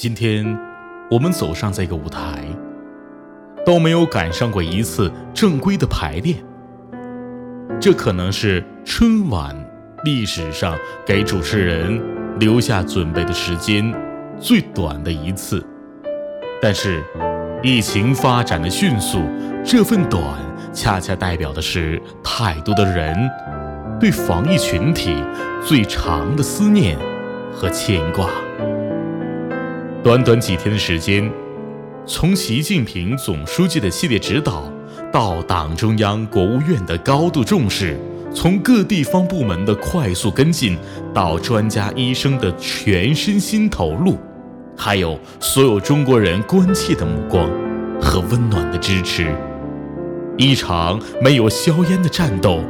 今天我们走上这个舞台，都没有赶上过一次正规的排练。这可能是春晚历史上给主持人留下准备的时间最短的一次。但是，疫情发展的迅速，这份短恰恰代表的是太多的人对防疫群体最长的思念和牵挂。短短几天的时间，从习近平总书记的系列指导，到党中央、国务院的高度重视，从各地方部门的快速跟进，到专家医生的全身心投入，还有所有中国人关切的目光和温暖的支持，一场没有硝烟的战斗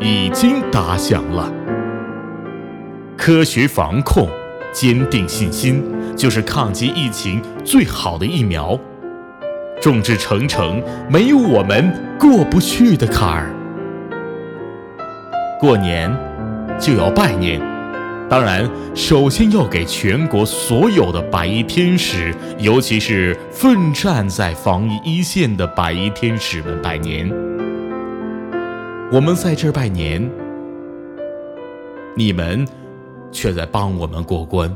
已经打响了。科学防控。坚定信心，就是抗击疫情最好的疫苗。众志成城，没有我们过不去的坎儿。过年就要拜年，当然，首先要给全国所有的白衣天使，尤其是奋战在防疫一线的白衣天使们拜年。我们在这儿拜年，你们。却在帮我们过关，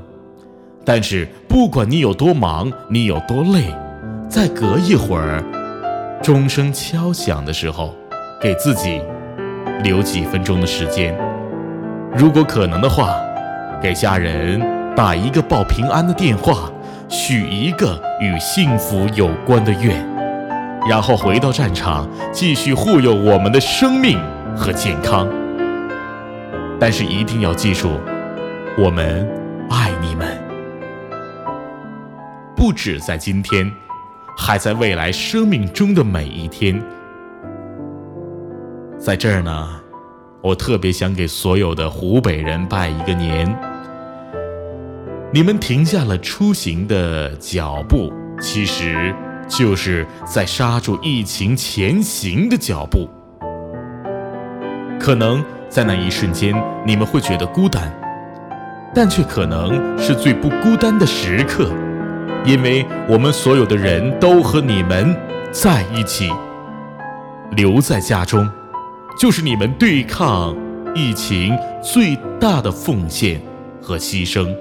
但是不管你有多忙，你有多累，再隔一会儿，钟声敲响的时候，给自己留几分钟的时间。如果可能的话，给家人打一个报平安的电话，许一个与幸福有关的愿，然后回到战场，继续护佑我们的生命和健康。但是一定要记住。我们爱你们，不止在今天，还在未来生命中的每一天。在这儿呢，我特别想给所有的湖北人拜一个年。你们停下了出行的脚步，其实就是在刹住疫情前行的脚步。可能在那一瞬间，你们会觉得孤单。但却可能是最不孤单的时刻，因为我们所有的人都和你们在一起。留在家中，就是你们对抗疫情最大的奉献和牺牲。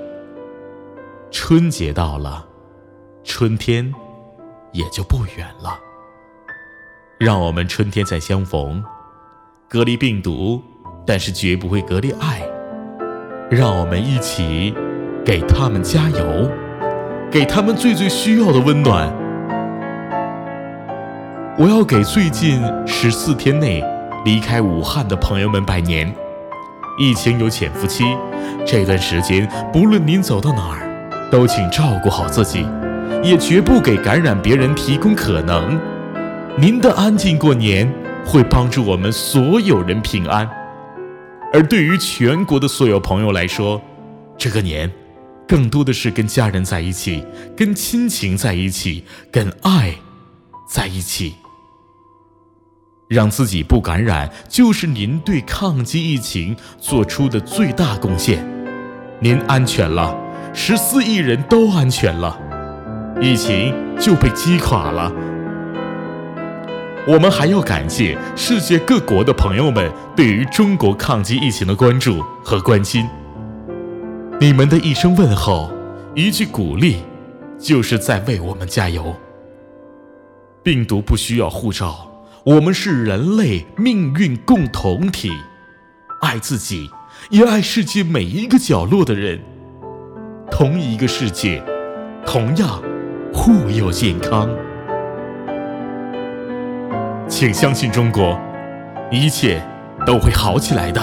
春节到了，春天也就不远了。让我们春天再相逢，隔离病毒，但是绝不会隔离爱。让我们一起给他们加油，给他们最最需要的温暖。我要给最近十四天内离开武汉的朋友们拜年。疫情有潜伏期，这段时间不论您走到哪儿，都请照顾好自己，也绝不给感染别人提供可能。您的安静过年会帮助我们所有人平安。而对于全国的所有朋友来说，这个年，更多的是跟家人在一起，跟亲情在一起，跟爱在一起。让自己不感染，就是您对抗击疫情做出的最大贡献。您安全了，十四亿人都安全了，疫情就被击垮了。我们还要感谢世界各国的朋友们对于中国抗击疫情的关注和关心。你们的一声问候，一句鼓励，就是在为我们加油。病毒不需要护照，我们是人类命运共同体，爱自己，也爱世界每一个角落的人。同一个世界，同样护佑健康。请相信中国，一切都会好起来的。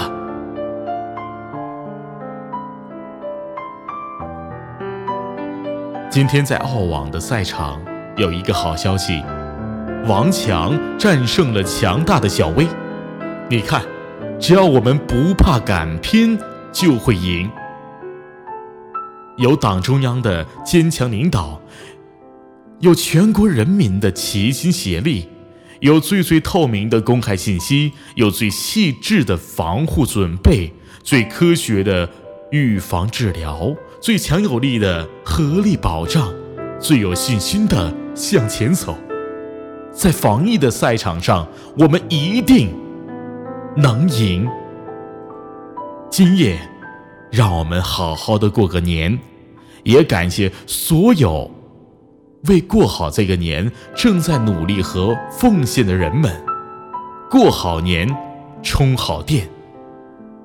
今天在澳网的赛场有一个好消息，王强战胜了强大的小威。你看，只要我们不怕敢拼，就会赢。有党中央的坚强领导，有全国人民的齐心协力。有最最透明的公开信息，有最细致的防护准备，最科学的预防治疗，最强有力的合力保障，最有信心的向前走。在防疫的赛场上，我们一定能赢。今夜，让我们好好的过个年，也感谢所有为过好这个年正在努力和奉献的人们。过好年，充好电，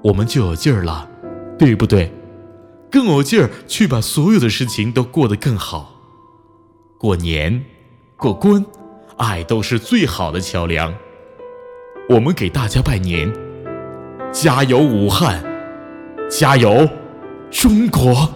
我们就有劲儿了，对不对？更有劲儿去把所有的事情都过得更好。过年，过关，爱都是最好的桥梁。我们给大家拜年，加油武汉！加油，中国！